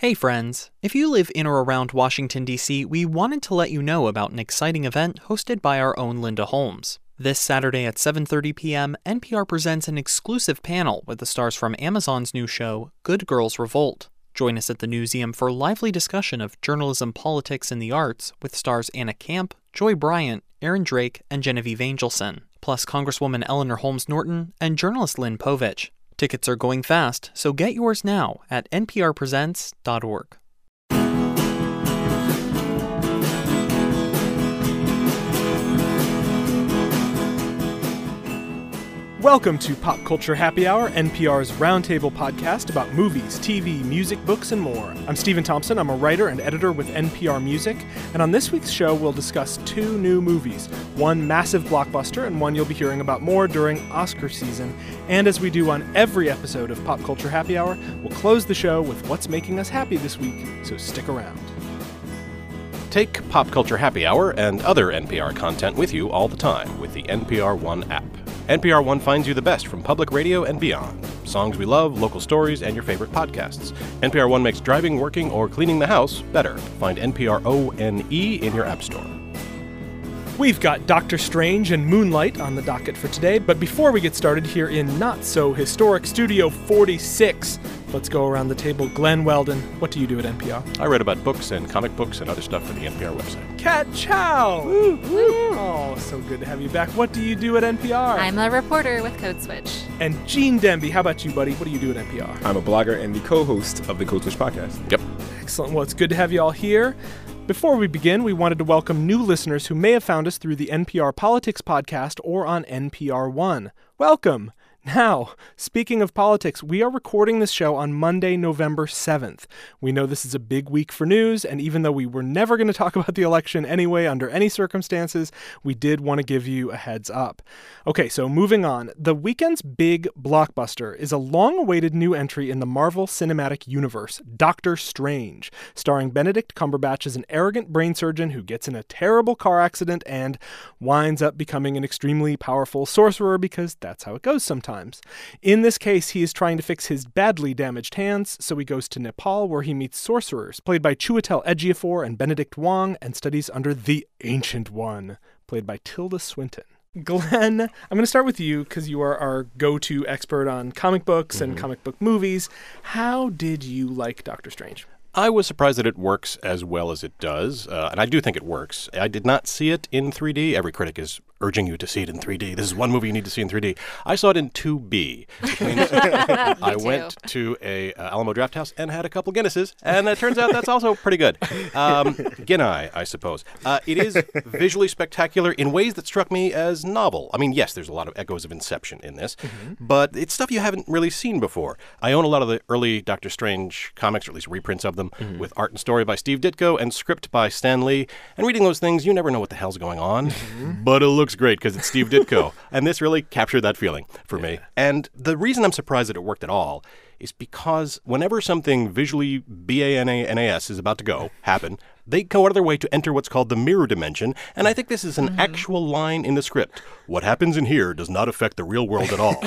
Hey friends! If you live in or around Washington, D.C., we wanted to let you know about an exciting event hosted by our own Linda Holmes. This Saturday at 7:30 p.m., NPR presents an exclusive panel with the stars from Amazon's new show, Good Girls Revolt. Join us at the Newseum for lively discussion of journalism, politics, and the arts with stars Anna Camp, Joy Bryant, Erin Darke, and Genevieve Angelson, plus Congresswoman Eleanor Holmes Norton and journalist Lynn Povich. Tickets are going fast, so get yours now at nprpresents.org. Welcome to Pop Culture Happy Hour, NPR's roundtable podcast about movies, TV, music, books, and more. I'm Stephen Thompson. I'm a writer and editor with NPR Music, and on this week's show, we'll discuss two new movies one massive blockbuster, and one you'll be hearing about more during Oscar season. And as we do on every episode of Pop Culture Happy Hour, we'll close the show with what's making us happy this week, so stick around. Take Pop Culture Happy Hour and other NPR content with you all the time with the NPR One app. NPR One finds you the best from public radio and beyond. Songs we love, local stories, and your favorite podcasts. NPR One makes driving, working, or cleaning the house better. Find NPR O N E in your App Store. We've got Doctor Strange and Moonlight on the docket for today, but before we get started here in not so historic Studio 46, let's go around the table. Glen Weldon, what do you do at NPR? I read about books and comic books and other stuff for the NPR website. Kat Chow! Oh, so good to have you back. What do you do at NPR? I'm a reporter with Code Switch. and Gene Demby, how about you, buddy? What do you do at NPR? I'm a blogger and the co-host of the Code Switch podcast. Yep. Excellent. Well, it's good to have you all here. Before we begin, we wanted to welcome new listeners who may have found us through the NPR Politics podcast or on NPR One. Welcome! Now, speaking of politics, we are recording this show on Monday, November 7th. We know this is a big week for news, and even though we were never going to talk about the election anyway under any circumstances, we did want to give you a heads up. Okay, so moving on. The weekend's big blockbuster is a long awaited new entry in the Marvel Cinematic Universe, Doctor Strange, starring Benedict Cumberbatch as an arrogant brain surgeon who gets in a terrible car accident and winds up becoming an extremely powerful sorcerer because that's how it goes sometimes. In this case, he is trying to fix his badly damaged hands, so he goes to Nepal where he meets sorcerers, played by Chiwetel Ejiofor and Benedict Wong, and studies under the Ancient One, played by Tilda Swinton. Glen, I'm going to start with you because you are our go to expert on comic books and comic book movies. How did you like Doctor Strange? I was surprised that it works as well as it does, uh, and I do think it works. I did not see it in 3D. Every critic is urging you to see it in 3D. This is one movie you need to see in 3D. I saw it in 2B, which means I too. went to a uh, Alamo Drafthouse and had a couple Guinnesses, and it turns out that's also pretty good. Um, Guinea, I suppose. Uh, it is visually spectacular in ways that struck me as novel. I mean, yes, there's a lot of echoes of Inception in this, but it's stuff you haven't really seen before. I own a lot of the early Doctor Strange comics, or at least reprints of them, with art and story by Steve Ditko and script by Stan Lee. And reading those things, you never know what the hell's going on, but it looks great because it's Steve Ditko. and this really captured that feeling for me. And the reason I'm surprised that it worked at all is because whenever something visually B-A-N-A-N-A-S is about to go, happen, they go out of their way to enter what's called the mirror dimension, and I think this is an actual line in the script. What happens in here does not affect the real world at all.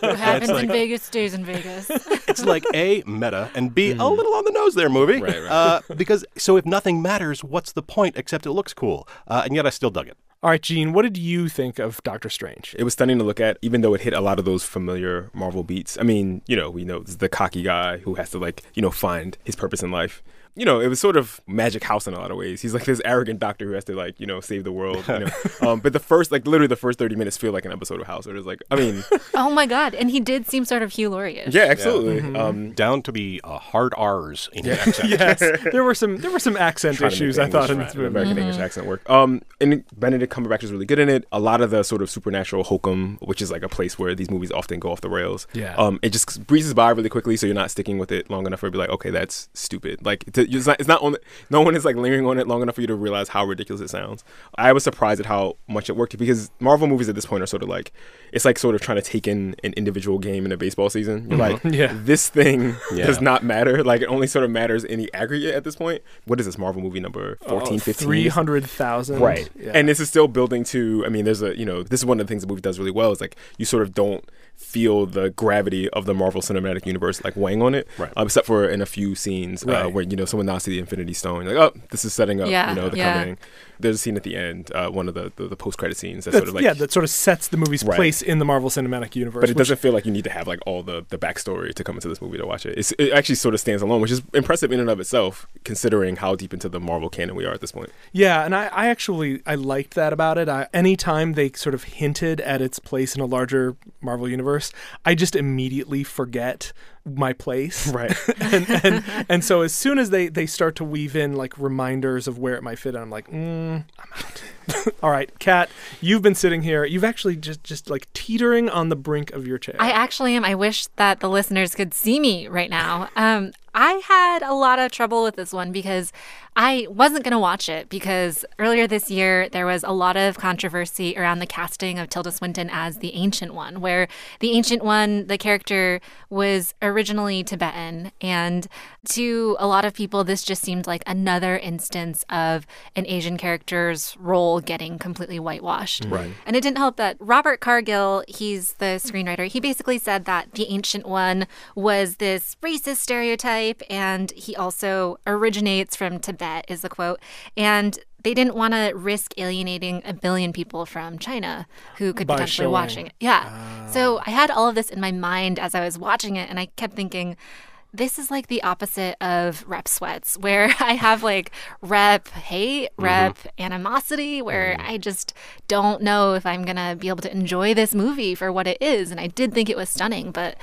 What happens like- in Vegas stays in Vegas. it's like A, meta, and B, a little on the nose there, movie. Right, right. Uh, because, so if nothing matters, what's the point except it looks cool? Uh, and yet I still dug it. All right, Gene, what did you think of Doctor Strange? It was stunning to look at, even though it hit a lot of those familiar Marvel beats. I mean, you know, we know the cocky guy who has to like, you know, find his purpose in life. You know, it was sort of Magic House in a lot of ways. He's like this arrogant doctor who has to like, you know, save the world. You know? um, but the first, like, literally the first thirty minutes feel like an episode of House. It was like, I mean, oh my god! And he did seem sort of Hugh Laurie-ish. yeah, absolutely. Um, Down to be uh, hard R's in the accent. yes, there were some there were some accent trying to make issues I thought in English- this movie. American English accent work. Um, and Benedict Cumberbatch is really good in it. A lot of the sort of supernatural hokum, which is like a place where these movies often go off the rails. Yeah. Um, it just breezes by really quickly, so you're not sticking with it long enough for it to be like, okay, that's stupid. Like it's, it's not. It's not on. No one is like lingering on it long enough for you to realize how ridiculous it sounds. I was surprised at how much it worked because Marvel movies at this point are sort of like, it's like sort of trying to take in an individual game in a baseball season. You're like, Yeah. this thing Yeah. does not matter. Like it only sort of matters in the aggregate at this point. What is this Marvel movie number 14, 15? 300,000. Right. Yeah. And this is still building to, I mean, there's a, you know, this is one of the things the movie does really well is like you sort of don't feel the gravity of the Marvel Cinematic Universe like weighing on it, Right. uh, except for in a few scenes uh, where you know someone now see the Infinity Stone, like oh, this is setting up, Yeah, you know, the yeah. coming. There's a scene at the end, uh, one of the the, the post credit scenes that That's, sort of like yeah, that sort of sets the movie's Right. place in the Marvel Cinematic Universe. but it which- doesn't feel like you need to have like all the the backstory to come into this movie to watch it. It's, it actually sort of stands alone, which is impressive in and of itself, considering how deep into the Marvel canon we are at this point. Yeah, and I, I actually I liked that about it. I, anytime they sort of hinted at its place in a larger Marvel universe, I just immediately forget my place. Right. and, and and so as soon as they they start to weave in like reminders of where it might fit, I'm like, mm, I'm out. All right, Kat, you've been sitting here. You've actually just just like teetering on the brink of your chair. I actually am. I wish that the listeners could see me right now. Um, I had a lot of trouble with this one because I wasn't going to watch it because earlier this year there was a lot of controversy around the casting of Tilda Swinton as the Ancient One, where the Ancient One, the character, was originally Tibetan. And to a lot of people, this just seemed like another instance of an Asian character's role getting completely whitewashed. Right. And it didn't help that Robert Cargill, he's the screenwriter, he basically said that the Ancient One was this racist stereotype and he also originates from Tibet, is the quote. And they didn't want to risk alienating a billion people from China who could By potentially showing- watching it. Yeah. Ah. So I had all of this in my mind as I was watching it, and I kept thinking, this is like the opposite of rep sweats, where I have like rep hate, mm-hmm. rep animosity, where mm-hmm. I just don't know if I'm gonna be able to enjoy this movie for what it is. And I did think it was stunning, but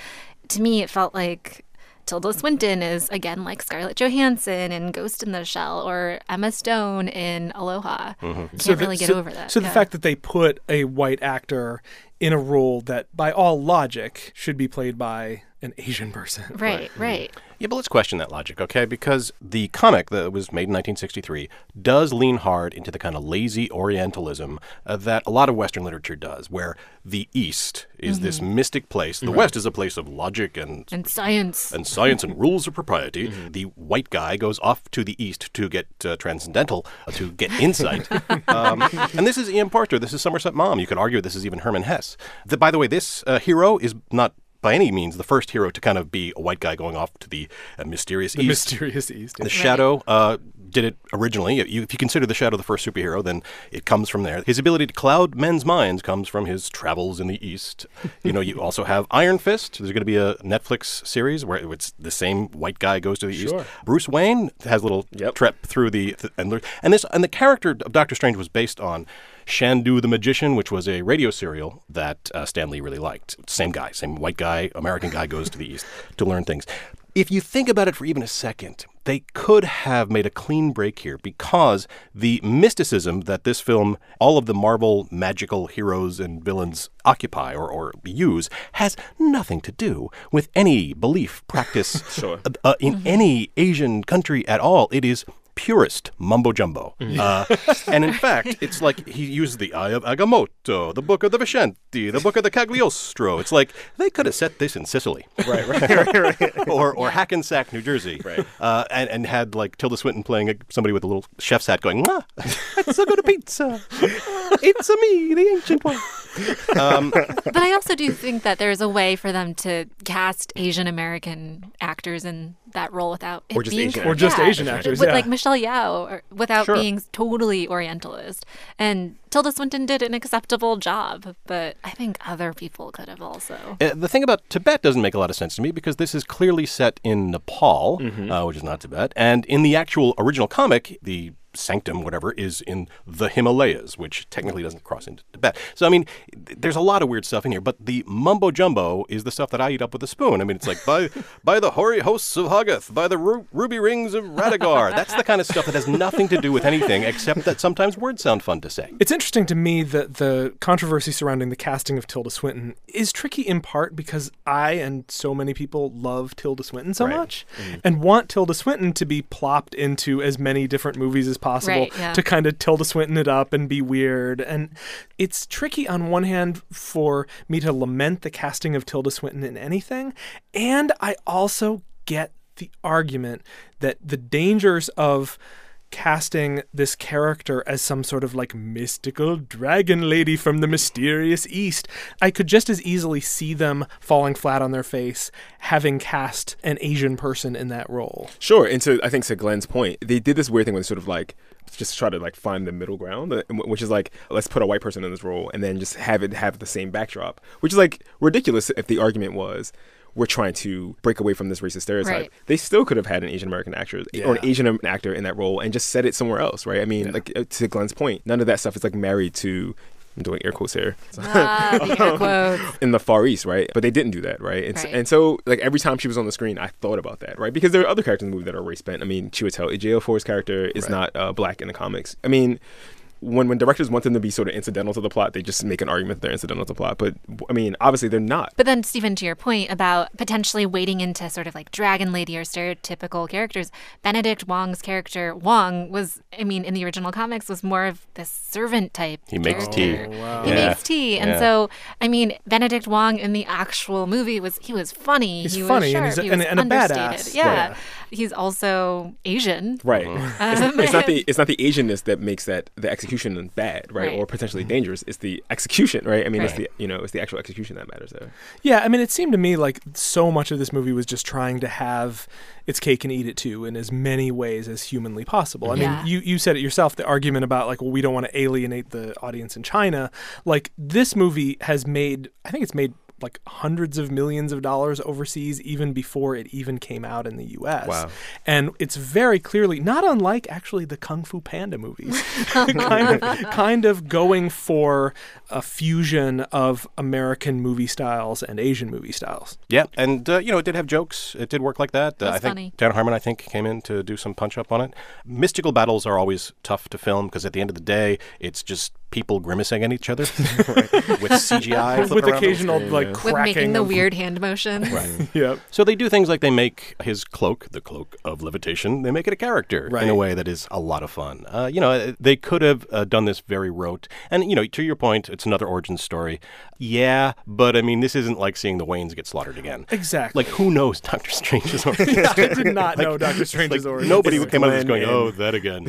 to me, it felt like Tilda Swinton is again like Scarlett Johansson in Ghost in the Shell or Emma Stone in Aloha. Mm-hmm. Can't So the- really get so- over that. So the fact that they put a white actor in a role that, by all logic, should be played by an Asian person. Right, right. Yeah, but let's question that logic, okay? Because the comic that was made in 1963 does lean hard into the kind of lazy Orientalism uh, that a lot of Western literature does, where the East is this mystic place, the West is a place of logic and And science. and science and rules of propriety. The white guy goes off to the east to get uh, transcendental, uh, to get insight. um, and this is E.M. Forster. This is Somerset Maugham. You could argue this is even Hermann Hesse. The, by the way, this uh, hero is not by any means the first hero to kind of be a white guy going off to the uh, mysterious The east. mysterious East. The Shadow uh, did it originally. If you, if you consider the Shadow the first superhero, then it comes from there. His ability to cloud men's minds comes from his travels in the East. you know, you also have Iron Fist. There's going to be a Netflix series where it's the same white guy goes to the Sure. East. Bruce Wayne has a little Yep. trip through the, th- and lear- and this and the character of Doctor Strange was based on Chandu the Magician, which was a radio serial that uh, Stan Lee really liked. Same guy, same white guy, American guy goes to the East to learn things. If you think about it for even a second, they could have made a clean break here because the mysticism that this film, all of the Marvel magical heroes and villains occupy or, or use, has nothing to do with any belief, practice Sure. uh, uh, in any Asian country at all. It is purest mumbo jumbo. Uh, and in fact, it's like he used the Eye of Agamotto, the Book of the Vishanti, the Book of the Cagliostro. It's like they could have set this in Sicily. Right, right, right, right. or, or Hackensack, New Jersey, Right. uh, and, and had like Tilda Swinton playing a, somebody with a little chef's hat going, Mwah, that's a good pizza. It's a me, the ancient one. Um, But I also do think that there's a way for them to cast Asian American actors in that role without it Or just being Asian Or just yeah, Asian actors, with yeah. like Michelle Yeoh, or, without Sure. being totally Orientalist. And Tilda Swinton did an acceptable job, but I think other people could have also. Uh, the thing about Tibet doesn't make a lot of sense to me because this is clearly set in Nepal, Mm-hmm. uh, which is not Tibet, and in the actual original comic, the sanctum, whatever, is in the Himalayas, which technically doesn't cross into Tibet. So I mean, there's a lot of weird stuff in here, but the mumbo jumbo is the stuff that I eat up with a spoon. I mean, it's like by by the hoary hosts of Hoggoth, by the ru- ruby rings of Raggadorr. That's the kind of stuff that has nothing to do with anything except that sometimes words sound fun to say. It's interesting to me that the controversy surrounding the casting of Tilda Swinton is tricky in part because I and so many people love Tilda Swinton so Right. much mm. and want Tilda Swinton to be plopped into as many different movies as possible Right, yeah. to kind of Tilda Swinton it up and be weird. And it's tricky on one hand for me to lament the casting of Tilda Swinton in anything. And I also get the argument that the dangers of casting this character as some sort of like mystical dragon lady from the mysterious east. I could just as easily see them falling flat on their face having cast an Asian person in that role. Sure, and so I think to Glen's point, they did this weird thing they sort of like just try to like find the middle ground, uh, which is like let's put a white person in this role and then just have it have the same backdrop, which is like ridiculous if the argument was we're trying to break away from this racist stereotype. Right. They still could have had an Asian American actor or an Asian actor in that role and just set it somewhere else, right? I mean, like uh, to Glen's point, none of that stuff is like married to. I'm doing air quotes here. Ah, the air quotes. in the Far East, right? But they didn't do that, right? And, s- Right. and so, like every time she was on the screen, I thought about that, right? Because there are other characters in the movie that are race bent. I mean, Chiwetel Ejiofor's character is Right. not uh, black in the comics. I mean, when when directors want them to be sort of incidental to the plot, they just make an argument that they're incidental to the plot. But I mean, obviously they're not. But then, Stephen, to your point about potentially wading into sort of like Dragon Lady or stereotypical characters, Benedict Wong's character, Wong, was, I mean, in the original comics, was more of this servant type. He makes tea. Oh, wow. He Yeah. makes tea. And Yeah. so, I mean, Benedict Wong in the actual movie was, he was funny. He's he was funny sharp, and he's a- he and- was and a badass. Yeah. Right. He's also Asian. Right. Um, It's, it's not the it's not the Asianness that makes that the execution bad, right? Right. Or potentially dangerous. It's the execution, right? I mean, it's the you know, it's the actual execution that matters there. Yeah, I mean, it seemed to me like so much of this movie was just trying to have its cake and eat it too in as many ways as humanly possible. I mean, Yeah. you, you said it yourself the argument about like, well, we don't want to alienate the audience in China. Like, this movie has made, I think it's made like hundreds of millions of dollars overseas even before it even came out in the US. Wow. And it's very clearly not unlike actually the Kung Fu Panda movies. kind of kind of going for a fusion of American movie styles and Asian movie styles. Yeah, and uh, you know it did have jokes. It did work like that. Uh, That's I think funny. Dan Harmon, I think, came in to do some punch up on it. Mystical battles are always tough to film because at the end of the day, it's just people grimacing at each other with CGI with flipping around. occasional like With cracking making the of- weird hand motions. Yep. So they do things like they make his cloak, the cloak of levitation, they make it a character in a way that is a lot of fun. Uh, you know, they could have uh, done this very rote. And, you know, to your point, it's another origin story. Yeah, but I mean, this isn't like seeing the Waynes get slaughtered again. Exactly. Like, who knows Doctor Strange's origin I did not know Doctor Strange's Like, origin. nobody came out of this going, and- oh, that again.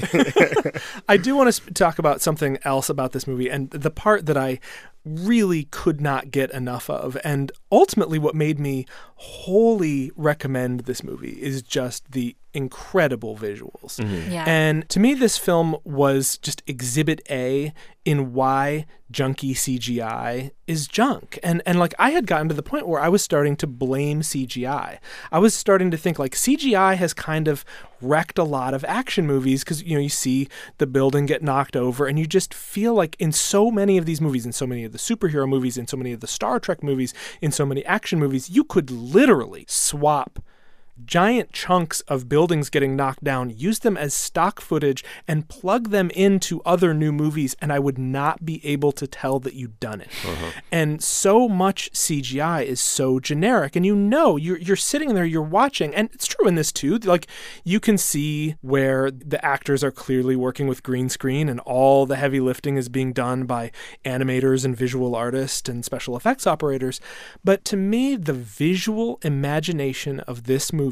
I do want to sp- talk about something else about this movie and the part that I really could not get enough of. And ultimately what made me wholly recommend this movie is just the incredible visuals. Mm-hmm. Yeah. And to me this film was just exhibit A in why junky CGI is junk. And and like I had gotten to the point where I was starting to blame CGI. I was starting to think like CGI has kind of wrecked a lot of action movies cuz you know you see the building get knocked over and you just feel like in so many of these movies in so many of the superhero movies in so many of the Star Trek movies in so many action movies you could literally swap giant chunks of buildings getting knocked down, use them as stock footage, and plug them into other new movies, and I would not be able to tell that you'd done it. Uh-huh. And so much CGI is so generic, and you know you're you're sitting there, you're watching, and it's true in this too. Like you can see where the actors are clearly working with green screen, and all the heavy lifting is being done by animators and visual artists and special effects operators. But to me, the visual imagination of this movie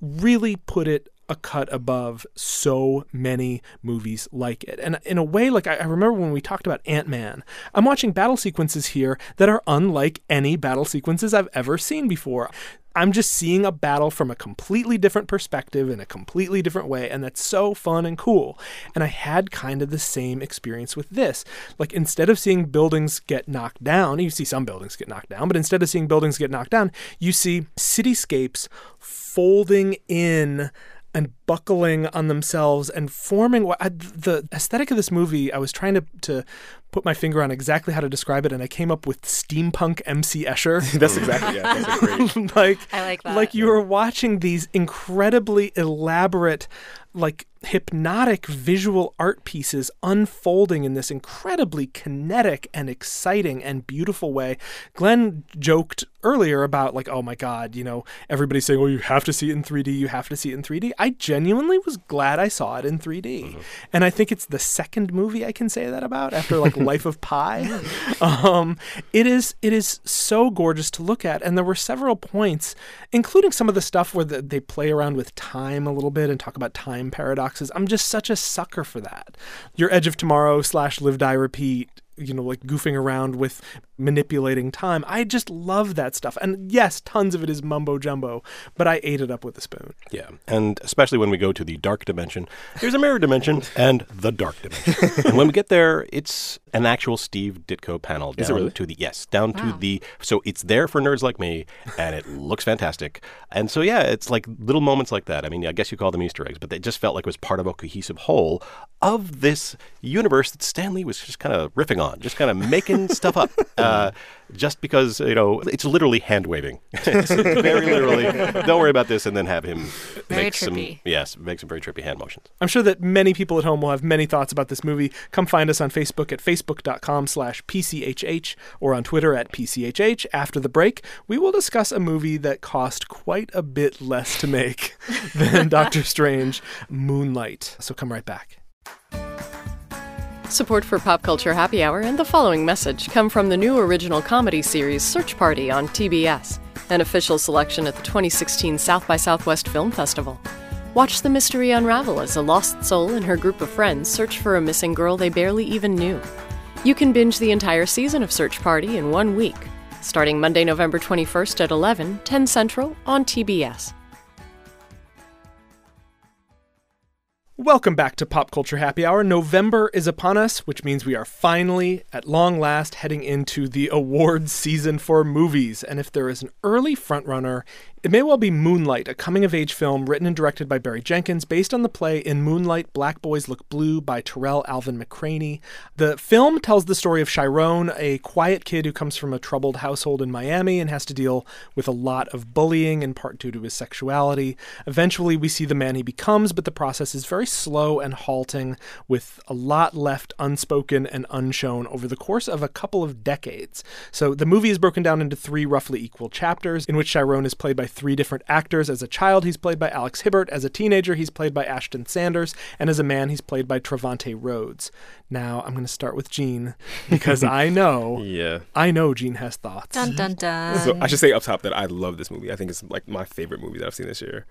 really put it a cut above so many movies like it. And in a way, like I, I remember when we talked about Ant Man, I'm watching battle sequences here that are unlike any battle sequences I've ever seen before. I'm just seeing a battle from a completely different perspective in a completely different way, and that's so fun and cool. And I had kind of the same experience with this. Like, instead of seeing buildings get knocked down, you see some buildings get knocked down, but instead of seeing buildings get knocked down, you see cityscapes folding in and buckling on themselves and forming what I, the aesthetic of this movie. I was trying to to put my finger on exactly how to describe it, and I came up with steampunk MC Escher. That's exactly yeah. That's a great. like I like that. like you were watching these incredibly elaborate like hypnotic visual art pieces unfolding in this incredibly kinetic and exciting and beautiful way. Glen joked earlier about like, oh my god, you know, everybody's saying, "Oh, you have to see it in 3D. You have to see it in 3D." I genuinely was glad I saw it in 3D, and I think it's the second movie I can say that about after like Life of Pi. Um, it is it is so gorgeous to look at, and there were several points, including some of the stuff where the, they play around with time a little bit and talk about time paradoxes. I'm just such a sucker for that. Your Edge of Tomorrow slash Live Die Repeat you know, like goofing around with manipulating time. I just love that stuff. And yes, tons of it is mumbo jumbo, but I ate it up with a spoon. Yeah. And especially when we go to the dark dimension, there's a mirror dimension and the dark dimension. and when we get there, it's an actual Steve Ditko panel down really? to the yes, down to the so it's there for nerds like me and it looks fantastic. And so yeah, it's like little moments like that. I mean, I guess you call them Easter eggs, but they just felt like it was part of a cohesive whole of this universe that Stan Lee was just kind of riffing on, just kind of making stuff up. Uh, just because, you know, it's literally hand waving. very literally. Don't worry about this and then have him Very make some trippy. yes, make some very trippy hand motions. I'm sure that many people at home will have many thoughts about this movie. Come find us on Facebook at facebook.com slash PCHH or on Twitter at PCHH. After the break, we will discuss a movie that cost quite a bit less to make than Doctor Strange, Moonlight. So come right back. Support for Pop Culture Happy Hour and the following message come from the new original comedy series Search Party on TBS, an official selection at the 2016 South by Southwest Film Festival. Watch the mystery unravel as a lost soul and her group of friends search for a missing girl they barely even knew. You can binge the entire season of Search Party in one week, starting Monday, November 21st at 11, 10 Central on TBS. Welcome back to Pop Culture Happy Hour. November is upon us, which means we are finally, at long last, heading into the awards season for movies. And if there is an early frontrunner, it may well be Moonlight, a coming of age film written and directed by Barry Jenkins, based on the play In Moonlight, Black Boys Look Blue by Tarell Alvin McCraney. The film tells the story of Chiron, a quiet kid who comes from a troubled household in Miami and has to deal with a lot of bullying, in part due to his sexuality. Eventually, we see the man he becomes, but the process is very slow and halting, with a lot left unspoken and unshown over the course of a couple of decades. So the movie is broken down into three roughly equal chapters, in which Chiron is played by three different actors. As a child, he's played by Alex Hibbert. As a teenager, he's played by Ashton Sanders. And as a man, he's played by Trevante Rhodes. Now, I'm going to start with Gene, because I know, Yeah. I know Gene has thoughts. Dun dun dun. So I should say up top that I love this movie. I think it's like my favorite movie that I've seen this year.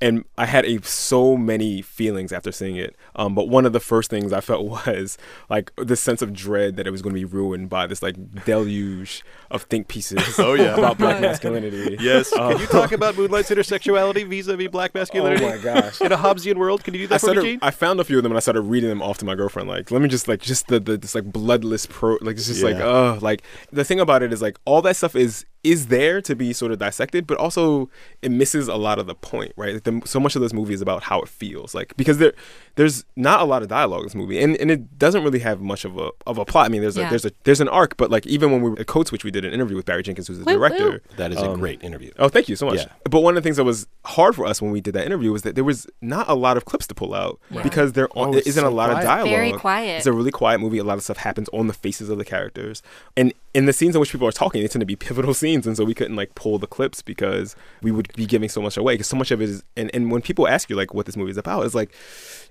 And I had a so many feelings after seeing it. Um, but one of the first things I felt was like this sense of dread that it was going to be ruined by this like deluge of think pieces. Oh, yeah. about black masculinity. Yes. Uh, Can you talk about Moonlight's intersexuality vis-a-vis black masculinity? Oh my gosh. In a Hobbesian world, can you do that I for me. Gene? I found a few of them and I started reading them off to my girlfriend. Like, let me just like just the, the this like bloodless pro. Like it's just like Yeah. uh like the thing about it is like all that stuff is is there to be sort of dissected, but also it misses a lot of the point, right? The, so much of this movie is about how it feels, like because there there's not a lot of dialogue in this movie, and, and it doesn't really have much of a of a plot. I mean, there's Yeah. a there's a there's an arc, but like even when we were at Code Switch, we did an interview with Barry Jenkins, who's the Woo, director. woo. that is a Um, great interview. Oh, thank you so much. Yeah. But one of the things that was hard for us when we did that interview was that there was not a lot of clips to pull out Yeah. because there Oh, there it's isn't so a lot quiet. of dialogue. Very quiet. It's a really quiet movie. A lot of stuff happens on the faces of the characters, and in the scenes in which people are talking, they tend to be pivotal scenes, and so we couldn't like pull the clips because we would be giving so much away. Because so much of it is, and, and when people ask you like what this movie is about, it's like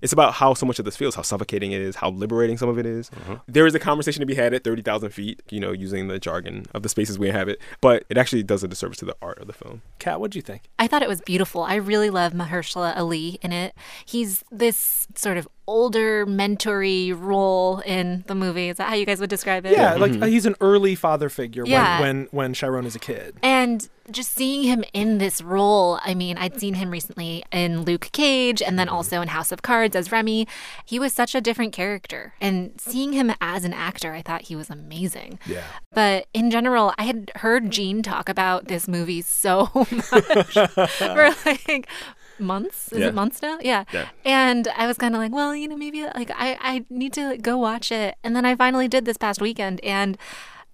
it's about how so much of this feels, how suffocating it is, how liberating some of it is. Mm-hmm. There is a conversation to be had at thirty thousand feet, you know, using the jargon of the spaces we inhabit, but it actually does a disservice to the art of the film. Kat, what'd you think? I thought it was beautiful. I really love Mahershala Ali in it. He's this sort of older mentory role in the movie. Is that how you guys would describe it? Yeah, like uh, he's an early father figure Yeah. when, when when Chiron is a kid. And just seeing him in this role, I mean, I'd seen him recently in Luke Cage and then also in House of Cards as Remy. He was such a different character. And seeing him as an actor, I thought he was amazing. Yeah. But in general, I had heard Gene talk about this movie so much for like months. Is Yeah. it months now? Yeah. Yeah. And I was kind of like, well, you know, maybe like I, I need to like, go watch it. And then I finally did this past weekend. And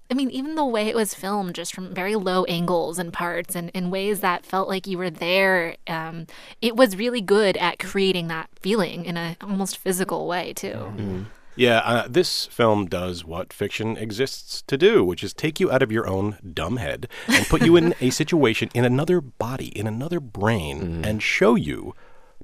I mean, even the way it was filmed, just from very low angles and parts and in ways that felt like you were there, um, it was really good at creating that feeling in a almost physical way, too. Yeah, uh, this film does what fiction exists to do, which is take you out of your own dumb head and put you in a situation in another body, in another brain, and show you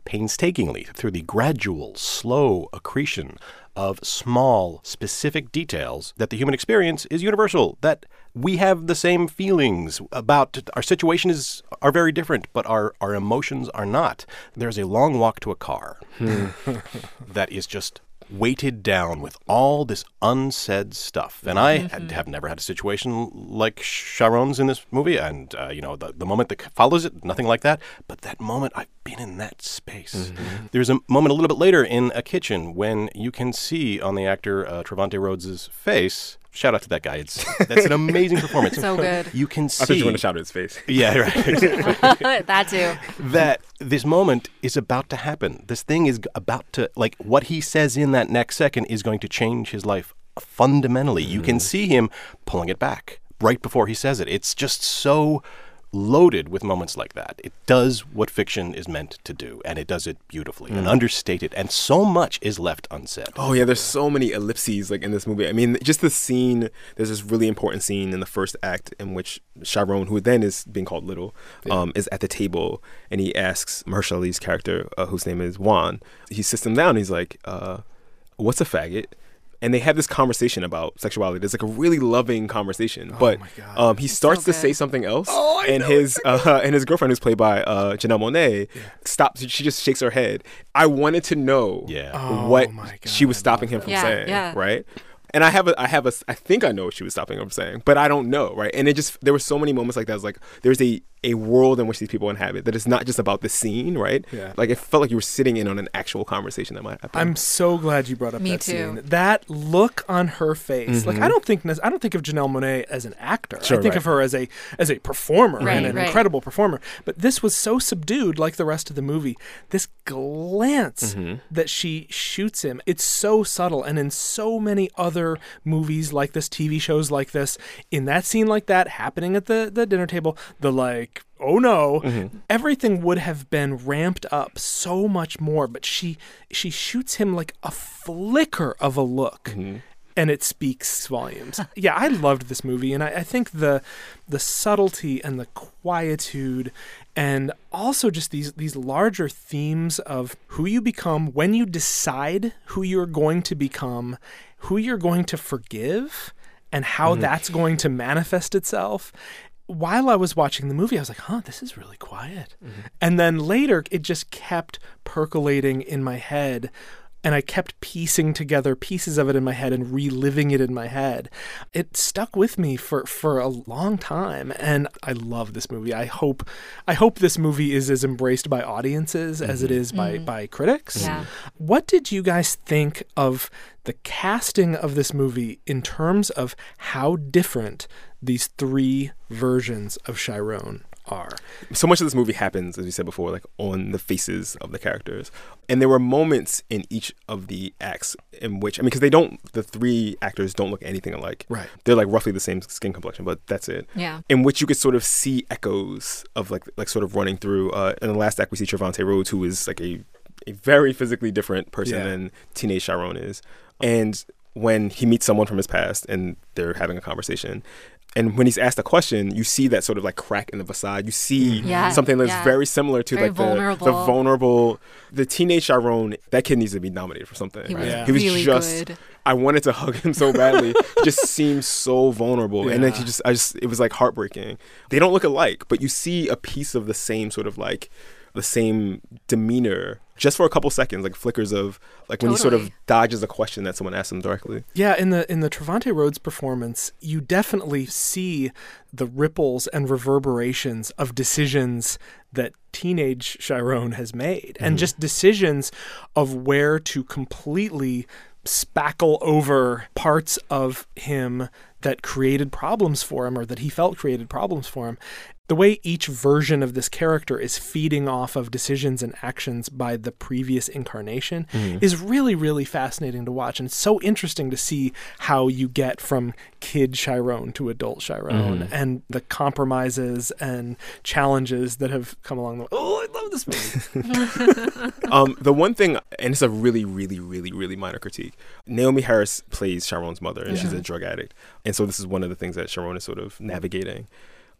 painstakingly through the gradual, slow accretion of small, specific details that the human experience is universal, that we have the same feelings about our situation is are very different, but our, our emotions are not. There's a long walk to a car that is just weighted down with all this unsaid stuff. And I had, have never had a situation like Chiron's in this movie. And, uh, you know, the, the moment that follows it, nothing like that. But that moment, I've been in that space. There's a moment a little bit later in a kitchen when you can see on the actor uh, Trevante Rhodes' face. Shout out to that guy. It's that's an amazing performance. So good. You can see. I thought you want to shout at his face. yeah, right. that too. that this moment is about to happen. This thing is about to, like, what he says in that next second is going to change his life fundamentally. You can mm. see him pulling it back right before he says it. It's just so loaded with moments like that. It does what fiction is meant to do, and it does it beautifully and understated, and so much is left unsaid. Oh yeah, there's so many ellipses like in this movie. I mean, just the scene. There's this really important scene in the first act in which Chiron, who then is being called Little, um, is at the table and he asks Mahershala Ali's character, uh, whose name is Juan. He sits him down. he's like, uh, "What's a faggot?" And they have this conversation about sexuality. It's like a really loving conversation, but my God. um, he starts to say something else, and his uh, and his girlfriend, who's played by uh, Janelle Monáe, stops. She just shakes her head. I wanted to know Yeah. Oh what my God, she was stopping him from Yeah, saying, yeah. right? And I have a, I have a, I think I know what she was stopping him from saying, but I don't know, right? And it just, there were so many moments like that. It's like there's a a world in which these people inhabit that is not just about the scene, right? Yeah. Like it felt like you were sitting in on an actual conversation that might happen. I'm so glad you brought up Me that too. scene. That look on her face, like mm-hmm. I don't think I don't think of Janelle Monáe as an actor. Sure, I think right. of her as a as a performer Right, and an right. incredible performer. But this was so subdued, like the rest of the movie. This glance mm-hmm. that she shoots him, it's so subtle. And in so many other movies like this, TV shows like this, in that scene like that happening at the the dinner table, the like oh no mm-hmm. everything would have been ramped up so much more but she she shoots him like a flicker of a look mm-hmm. and it speaks volumes. Yeah i loved this movie and I, I think the the subtlety and the quietude and also just these these larger themes of who you become when you decide who you're going to become who you're going to forgive and how mm-hmm. that's going to manifest itself while I was watching the movie, I was like, huh, this is really quiet. Mm-hmm. And then later, it just kept percolating in my head. And I kept piecing together pieces of it in my head and reliving it in my head. It stuck with me for, for a long time, and I love this movie. I hope I hope this movie is as embraced by audiences as it mm-hmm. is by mm. by critics. Yeah. What did you guys think of the casting of this movie in terms of how different these three versions of Chiron are? so much of this movie happens, as we said before, like on the faces of the characters. And there were moments in each of the acts in which, I mean, because they don't, the three actors don't look anything alike. Right. They're like roughly the same skin complexion, but that's it. Yeah. In which you could sort of see echoes of like, like sort of running through. Uh, in the last act, we see Trevante Rhodes, who is like a, a very physically different person Yeah. than teenage Chiron is. And when he meets someone from his past and they're having a conversation, and when he's asked a question, you see that sort of like crack in the facade. You see mm-hmm. Yeah, something that's yeah. very similar to Very like the, the vulnerable. vulnerable, the teenage Chiron. That kid needs to be nominated for something. He was Yeah. He was really just. good. I wanted to hug him so badly. He just seems so vulnerable, and then he just, I just, it was like heartbreaking. They don't look alike, but you see a piece of the same sort of like the same demeanor just for a couple seconds, like flickers of like when he sort of dodges a question that someone asks him directly. Yeah, in the in the Trevante Rhodes performance, you definitely see the ripples and reverberations of decisions that teenage Chiron has made, and mm-hmm. just decisions of where to completely spackle over parts of him that created problems for him or that he felt created problems for him. The way each version of this character is feeding off of decisions and actions by the previous incarnation is really, really fascinating to watch. And it's so interesting to see how you get from kid Chiron to adult Chiron and the compromises and challenges that have come along the way. Oh, I love this movie. um, the one thing, and it's a really, really, really, really minor critique. Naomie Harris plays Chiron's mother, and she's a drug addict, and so this is one of the things that Sharon is sort of navigating.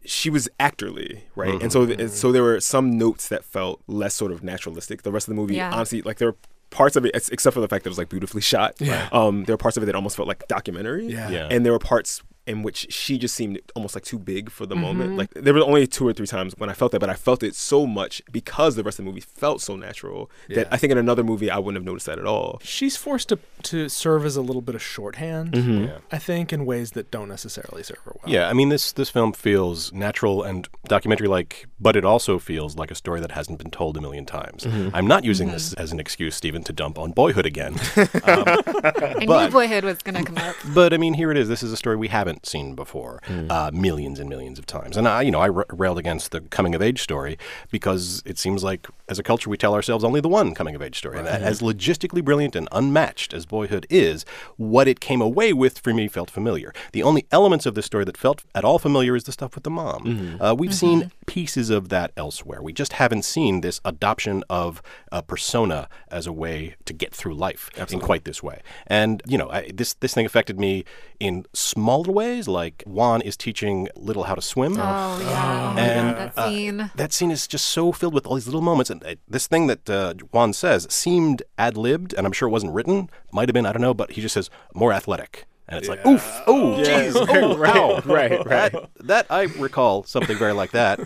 She was actorly, right, and so th- so there were some notes that felt less sort of naturalistic. The rest of the movie, Yeah. honestly, like there were parts of it, except for the fact that it was like beautifully shot. Yeah. Um, there were parts of it that almost felt like documentary. Yeah. Yeah. And there were parts in which she just seemed almost like too big for the Mm-hmm. moment. Like there were only two or three times when I felt that, but I felt it so much because the rest of the movie felt so natural that I think in another movie I wouldn't have noticed that at all. She's forced to to serve as a little bit of shorthand, mm-hmm. Yeah. I think, in ways that don't necessarily serve her well. Yeah, I mean this this film feels natural and documentary like, but it also feels like a story that hasn't been told a million times. Mm-hmm. I'm not using mm-hmm. this as an excuse, Stephen, to dump on Boyhood again. Um, I But- knew Boyhood was going to come up. but I mean, here it is. This is a story we haven't seen before, uh, millions and millions of times. And I, you know, I railed against the coming of age story because it seems like as a culture we tell ourselves only the one coming of age story. And as logistically brilliant and unmatched as Boyhood is, what it came away with for me felt familiar. The only elements of this story that felt at all familiar is the stuff with the mom. Uh, we've seen pieces of that elsewhere. We just haven't seen this adoption of a persona as a way to get through life in quite this way. And you know, I, this this thing affected me in small little ways, like Juan is teaching Little how to swim. Oh, yeah. Oh, And, that uh, scene. That scene is just so filled with all these little moments, and uh, this thing that uh, Juan says seemed ad libbed, and I'm sure it wasn't written. Might have been, I don't know, but he just says more athletic, and it's like, oof, oh, jeez, oh, right, ow. right, right. That, that I recall something very like that.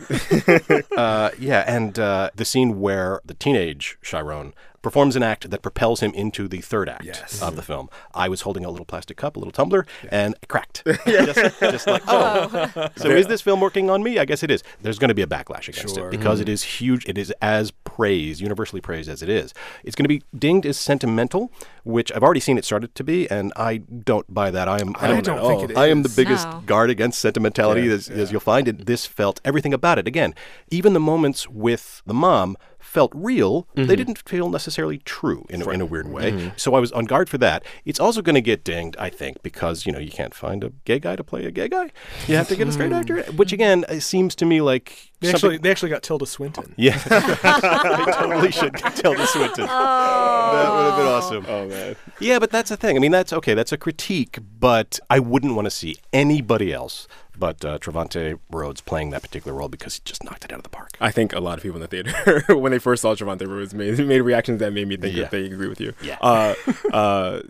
uh, yeah, and uh, the scene where the teenage Chiron performs an act that propels him into the third act Yes. of the film. I was holding a little plastic cup, a little tumbler, and it cracked. just, just like, oh. oh. so is this film working on me? I guess it is. There's going to be a backlash against Sure. it because it mm-hmm. is huge. It is as praised, universally praised as it is. It's going to be dinged as sentimental, which I've already seen it started to be, and I don't buy that. I am. I am- don't think it I am the biggest No. guard against sentimentality, as, as you'll find. And this felt everything about it. Again, even the moments with the mom felt real. They mm-hmm. didn't feel necessarily true in, a, in a weird way. Mm-hmm. So I was on guard for that. It's also going to get dinged, I think, because you know you can't find a gay guy to play a gay guy. You have to get a straight actor, mm. which again uh, seems to me like They something- actually, they actually got Tilda Swinton. yeah, they totally should get Tilda Swinton. Oh. That would have been awesome. Oh man. Yeah, but that's the thing. I mean, that's okay. That's a critique, but I wouldn't want to see anybody else but uh, Trevante Rhodes playing that particular role because he just knocked it out of the park. I think a lot of people in the theater, when they first saw Trevante Rhodes, made, made reactions that made me think Yeah. that they agree with you. Yeah. Uh, uh,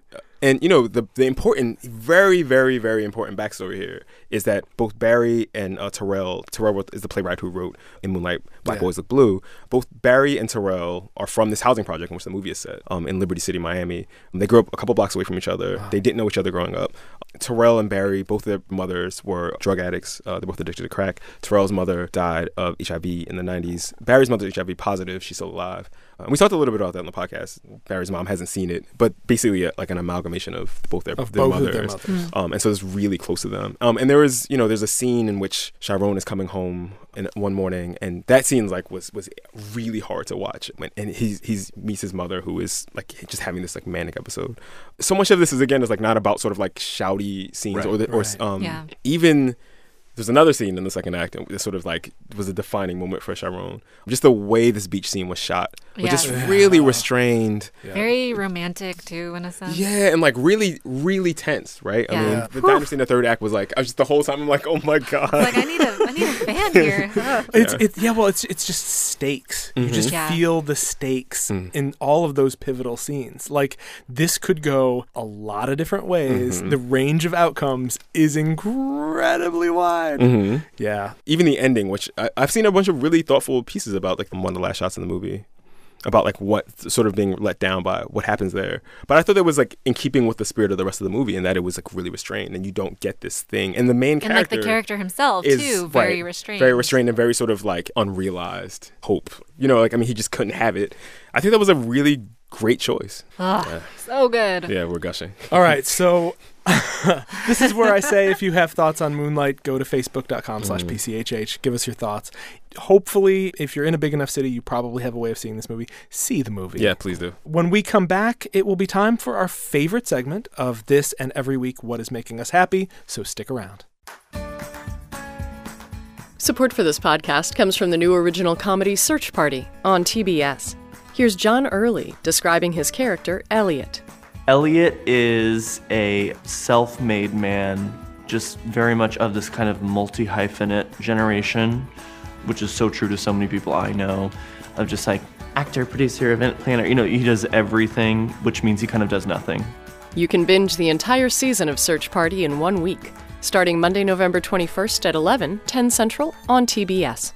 and you know the the important, very, very, very important backstory here is that both Barry and uh, Tarell, Tarell is the playwright who wrote in Moonlight, Black Yeah. Boys Look Blue. Both Barry and Tarell are from this housing project in which the movie is set, um, in Liberty City, Miami. They grew up a couple blocks away from each other. They didn't know each other growing up. Tarell and Barry, both their mothers were drug addicts. Uh, they're both addicted to crack. Tarell's mother died of HIV in the 90s. Barry's mother is HIV positive. She's still alive. Uh, we talked a little bit about that on the podcast. Barry's mom hasn't seen it, but basically uh, like an amalgamation of both their, Of their both of mothers. their mothers. Um, and so it's really close to them. Um, and there is, you know, there's a scene in which Chiron is coming home in one morning, and that scene like was was really hard to watch. When and he's he's meets his mother, who is like just having this like manic episode. So much of this is again is like not about sort of like shouty scenes Right. or the, or Right. um Yeah. even. There's another scene in the second act that sort of like was a defining moment for Chiron. Just the way this beach scene was shot was just Yeah. really restrained. Very romantic, too, in a sense. Yeah, and like really, really tense, right? I Yeah. mean, the dynasty in the third act was like, I was just the whole time, I'm like, oh my god. Like, I need a, I need a fan here. Ugh. It's it's yeah well it's it's just stakes. You mm-hmm. just Yeah. feel the stakes mm. in all of those pivotal scenes. Like this could go a lot of different ways. Mm-hmm. The range of outcomes is incredibly wide. Mhm. Yeah. Even the ending, which I, I've seen a bunch of really thoughtful pieces about, like one of the last shots in the movie, about like what sort of being let down by what happens there. But I thought that was like in keeping with the spirit of the rest of the movie, and that it was like really restrained, and you don't get this thing. And the main And, like, character the character himself, is too, very right, restrained. very restrained, and very sort of like unrealized hope. You know, like I mean, he just couldn't have it. I think that was a really great choice. Ah, Ugh, so good. Yeah, we're gushing. All right, so this is where I say if you have thoughts on Moonlight, go to facebook.com slash mm. PCHH. Give us your thoughts. Hopefully, if you're in a big enough city, you probably have a way of seeing this movie. See the movie. Yeah, please do. When we come back, it will be time for our favorite segment of this and every week, What is Making Us Happy, so stick around. Support for this podcast comes from the new original comedy Search Party on TBS. Here's John Early describing his character, Elliot. Elliot is a self made man, just very much of this kind of multi hyphenate generation, which is so true to so many people I know, of just like actor, producer, event planner. You know, he does everything, which means he kind of does nothing. You can binge the entire season of Search Party in one week, starting Monday, November 21st at 11, 10 Central on TBS.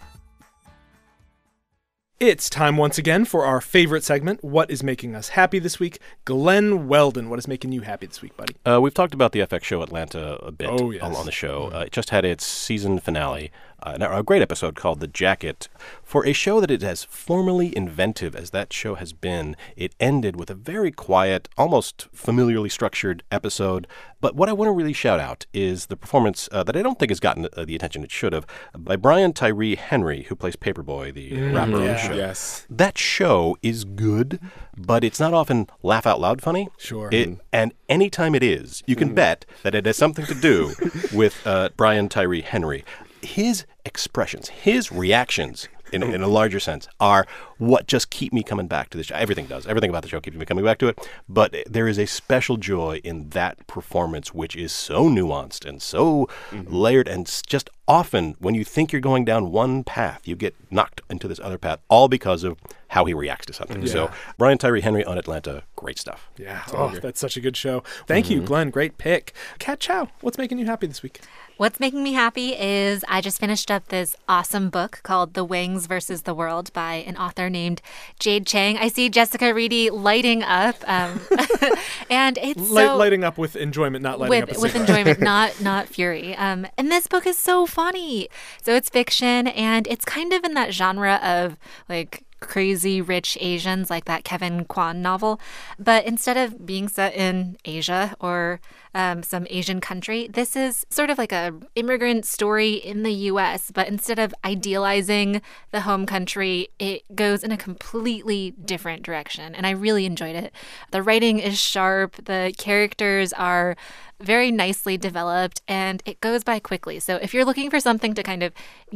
It's time once again for our favorite segment, What is Making Us Happy This Week? Glen Weldon, what is making you happy this week, buddy? Uh, we've talked about the FX show Atlanta a bit Oh, yes. on, on the show. Uh, it just had its season finale, a great episode called The Jacket. For a show that is as formally inventive as that show has been, it ended with a very quiet, almost familiarly structured episode. But what I want to really shout out is the performance uh, that I don't think has gotten uh, the attention it should have by Brian Tyree Henry, who plays Paperboy, the rapper on the show. Yes. That show is good, but it's not often laugh out loud funny. Sure. It, and anytime it is, you can bet that it has something to do with uh, Brian Tyree Henry. His expressions, his reactions, in, in a larger sense, are what just keep me coming back to the show. Everything does. Everything about the show keeps me coming back to it. But there is a special joy in that performance, which is so nuanced and so mm-hmm. layered, and just often when you think you're going down one path, you get knocked into this other path, all because of how he reacts to something. So Brian Tyree Henry on Atlanta, great stuff. Yeah, oh, that's such a good show. Thank you, mm-hmm. Glen. Great pick. Kat Chow, what's making you happy this week? What's making me happy is I just finished up this awesome book called The Wangs versus the World by an author named Jade Chang. I see Jessica Reedy lighting up, um, and it's Light, so lighting up with enjoyment, not lighting up with a with enjoyment, not not fury. Um, and this book is so funny. So it's fiction, and it's kind of in that genre of like crazy rich Asians, like that Kevin Kwan novel. But instead of being set in Asia or um, some Asian country, this is sort of like a immigrant story in the U.S. But instead of idealizing the home country, it goes in a completely different direction, and I really enjoyed it. The writing is sharp. The characters are very nicely developed and it goes by quickly. So if you're looking for something to kind of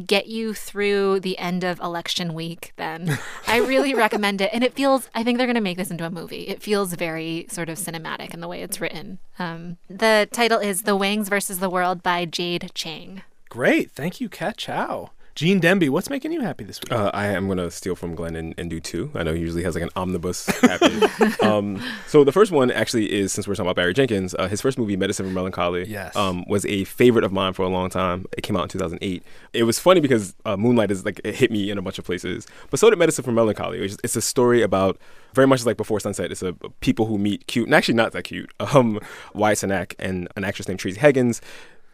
get you through the end of election week, then I really recommend it. And it feels, I think they're going to make this into a movie. It feels very sort of cinematic in the way it's written. Um, the title is The Wangs versus the World by Jade Chang. Great. Thank you, Kat Chow. Gene Demby, what's making you happy this week? Uh, I am going to steal from Glen and, and do two. I know he usually has like an omnibus happy. um, so the first one actually is, since we're talking about Barry Jenkins, uh, his first movie, Medicine for Melancholy, Yes. um, was a favorite of mine for a long time. It came out in 2008. It was funny because uh, Moonlight is like, it hit me in a bunch of places. But so did Medicine for Melancholy. Which is, it's a story about, very much like Before Sunset, it's a people who meet cute, and actually not that cute, um, Wyatt Cenac and an actress named Tracey Heggins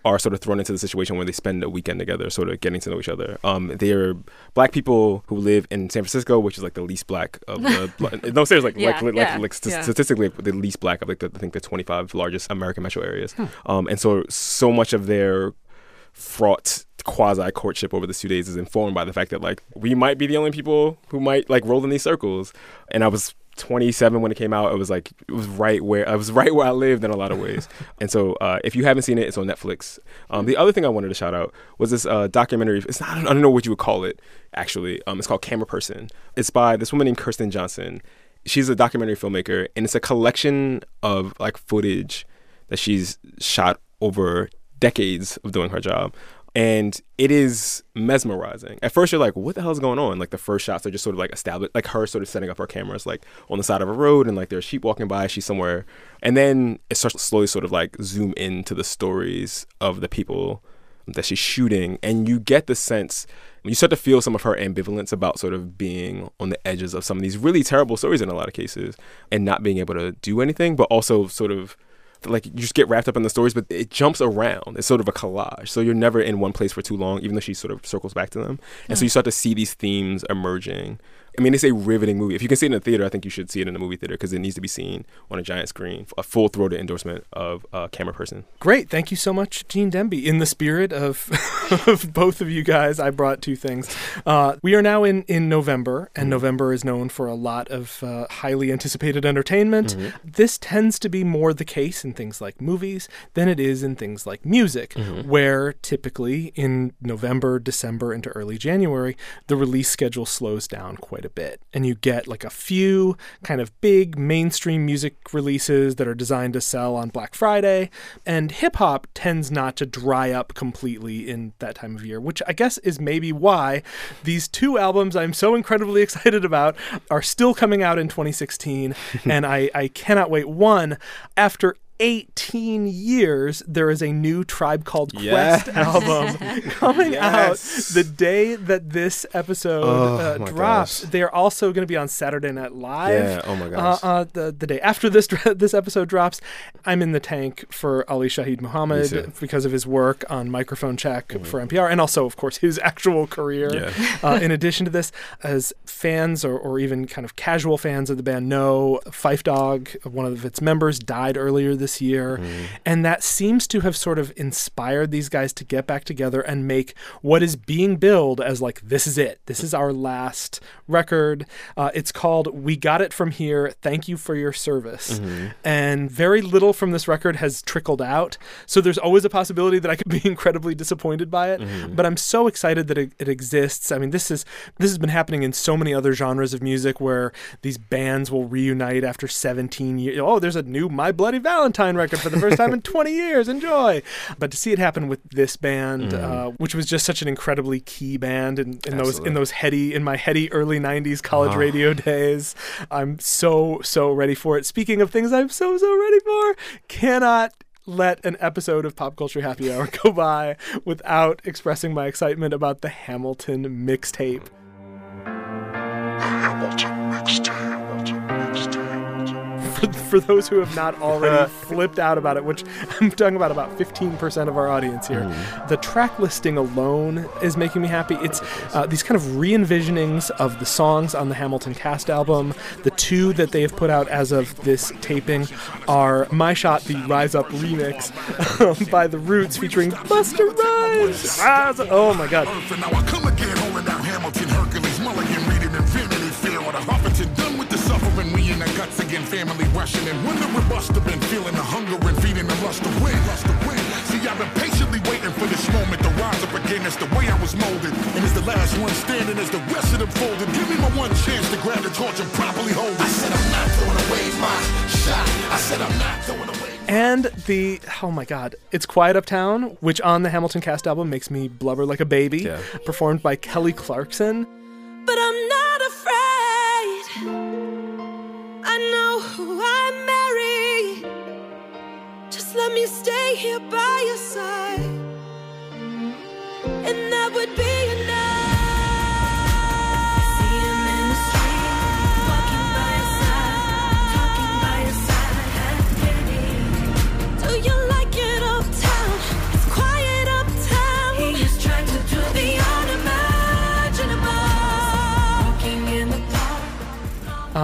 are sort of thrown into the situation where they spend a weekend together, sort of getting to know each other. Um, they're black people who live in San Francisco, which is like the least black of the. no, seriously, like, Yeah, like, like, yeah, like st- yeah. statistically, the least black of like the, I think the 25 largest American metro areas. Um, and so so much of their fraught quasi courtship over the two days is informed by the fact that like we might be the only people who might like roll in these circles. And I was 27 when it came out. It was like it was right where I was right where I lived in a lot of ways. and so uh, if you haven't seen it, it's on Netflix. Um, the other thing I wanted to shout out was this uh, documentary. It's not I don't know what you would call it actually. Um, it's called Camera Person. It's by this woman named Kirsten Johnson. She's a documentary filmmaker, and it's a collection of like footage that she's shot over decades of doing her job. And it is mesmerizing. At first, you're like, what the hell is going on? Like, the first shots are just sort of like established, like her sort of setting up her cameras, like on the side of a road, and like there's sheep walking by, she's somewhere. And then it starts slowly sort of like zoom into the stories of the people that she's shooting. And you get the sense, you start to feel some of her ambivalence about sort of being on the edges of some of these really terrible stories in a lot of cases and not being able to do anything, but also sort of like you just get wrapped up in the stories, but it jumps around. It's sort of a collage. So you're never in one place for too long, even though she sort of circles back to them. And so you start to see these themes emerging. I mean, it's a riveting movie. If you can see it in a theater, I think you should see it in a movie theater because it needs to be seen on a giant screen. A full throated endorsement of uh, Camera Person. Great. Thank you so much, Gene Demby. In the spirit of, of both of you guys, I brought two things. Uh, we are now in, in November, and November is known for a lot of uh, highly anticipated entertainment. This tends to be more the case in things like movies than it is in things like music, where typically in November, December, into early January, the release schedule slows down quite a bit and you get like a few kind of big mainstream music releases that are designed to sell on Black Friday. And hip hop tends not to dry up completely in that time of year, which I guess is maybe why these two albums I'm so incredibly excited about are still coming out in 2016. and I, I cannot wait. One, after 18 years, there is a new Tribe Called Yes. Quest album coming Yes. out the day that this episode Oh, uh, drops. gosh. They are also going to be on Saturday Night Live. Yeah, oh my gosh. Uh, uh, the the day after this this episode drops, I'm in the tank for Ali Shaheed Muhammad because of his work on Microphone Check for NPR, and also, of course, his actual career. Yeah. uh, in addition to this, as fans or, or even kind of casual fans of the band know, Phife Dawg, one of its members, died earlier this year. Mm-hmm. And that seems to have sort of inspired these guys to get back together and make what is being billed as like, this is it. This is our last record. Uh, it's called We Got It From Here. Thank you for your service. Mm-hmm. And very little from this record has trickled out. So there's always a possibility that I could be incredibly disappointed by it. Mm-hmm. But I'm so excited that it, it exists. I mean, this is this has been happening in so many other genres of music where these bands will reunite after 17 years. Oh, there's a new My Bloody Valentine record for the first time in 20 years. Enjoy. But to see it happen with this band, uh, which was just such an incredibly key band in, in those in those heady in my heady early 90s college radio days, I'm so so ready for it. Speaking of things I'm so so ready for, cannot let an episode of Pop Culture Happy Hour go by without expressing my excitement about the Hamilton mixtape. For, for those who have not already flipped out about it, which I'm talking about about 15% of our audience here, the track listing alone is making me happy. It's uh, these kind of re envisionings of the songs on the Hamilton cast album. The two that they have put out as of this taping are My Shot, the Rise Up remix um, by The Roots featuring Busta Rhymes. Rise Up- Oh my god. Family rushing, and wonder what must have been feeling the hunger and feeding the lust to win, lust to win. See, I've been patiently waiting for this moment to rise up again. It's the way I was molded, and it's the last one standing as the rest of them folded. Give me my one chance to grab the torch and properly hold it. I said I'm not throwing away my shot. I said I'm not throwing away. And the oh my god, it's Quiet Uptown, which on the Hamilton cast album makes me blubber like a baby, Yeah. performed by Kelly Clarkson. Stay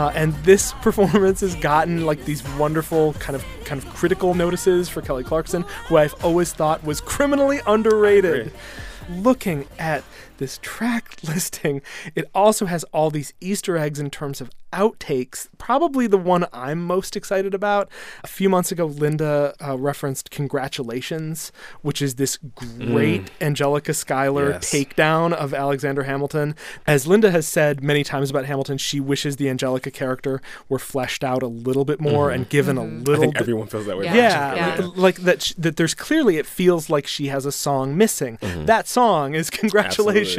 Uh, and this performance has gotten like these wonderful kind of kind of critical notices for Kelly Clarkson, who I've always thought was criminally underrated. Looking at this track listing, it also has all these Easter eggs in terms of outtakes. Probably the one I'm most excited about. A few months ago, Linda uh, referenced "Congratulations," which is this great mm. Angelica Schuyler Yes. takedown of Alexander Hamilton. As Linda has said many times about Hamilton, she wishes the Angelica character were fleshed out a little bit more mm-hmm. and given a little I think bit everyone feels that way. Yeah. yeah, Yeah. Like, like that. Sh- that there's clearly it feels like she has a song missing. Mm-hmm. That song is "Congratulations."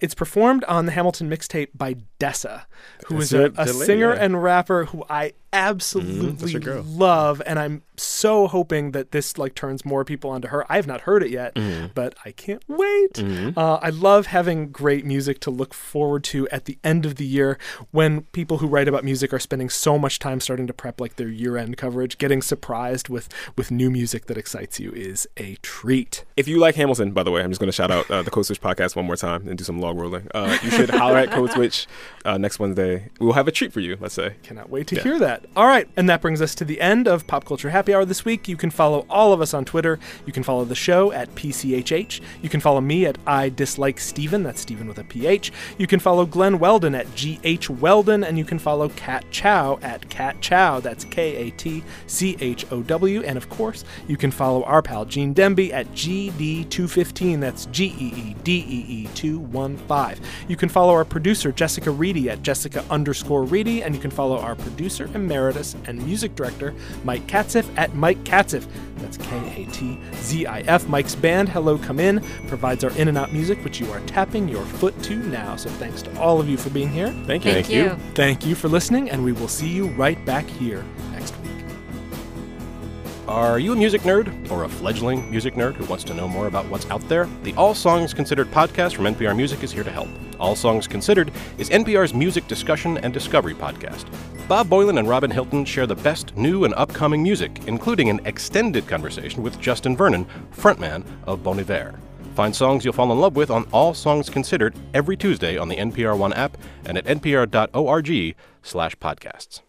It's performed on the Hamilton mixtape by Dessa, who is That's a, a singer yeah. and rapper who I absolutely your girl. love, and I'm so hoping that this like turns more people onto her. I have not heard it yet, Mm-hmm. but I can't wait. Uh, I love having great music to look forward to at the end of the year when people who write about music are spending so much time starting to prep like their year-end coverage. Getting surprised with with new music that excites you is a treat. If you like Hamilton, by the way, I'm just going to shout out uh, the Code Switch podcast one more time and do some log rolling. Uh, you should holler at Code Switch uh, next Wednesday. We'll have a treat for you, let's say. Cannot wait to Yeah. hear that. All right, and that brings us to the end of Pop Culture Happy Hour this week. You can follow all of us on Twitter. You can follow the show at PCHH. You can follow me at I Dislike Stephen. That's Stephen with a PH. You can follow Glen Weldon at GH Weldon, and you can follow Kat Chow at Kat Chow. That's K A T C H O W. And of course, you can follow our pal Gene Demby at GD215. That's G E E D E E 215. You can follow our producer Jessica Reedy at Jessica underscore Reedy, and you can follow our producer emeritus and music director Mike Katzif at Mike Katzif. That's K A T Z I F. Mike's band, Hello Come In, provides our in and out music, which you are tapping your foot to now. So thanks to all of you for being here. Thank you. Thank you. Thank you for listening, and we will see you right back here next week. Are you a music nerd or a fledgling music nerd who wants to know more about what's out there? The All Songs Considered podcast from NPR Music is here to help. All Songs Considered is NPR's music discussion and discovery podcast. Bob Boilen and Robin Hilton share the best new and upcoming music, including an extended conversation with Justin Vernon, frontman of Bon Iver. Find songs you'll fall in love with on All Songs Considered every Tuesday on the NPR One app and at npr.org slash podcasts.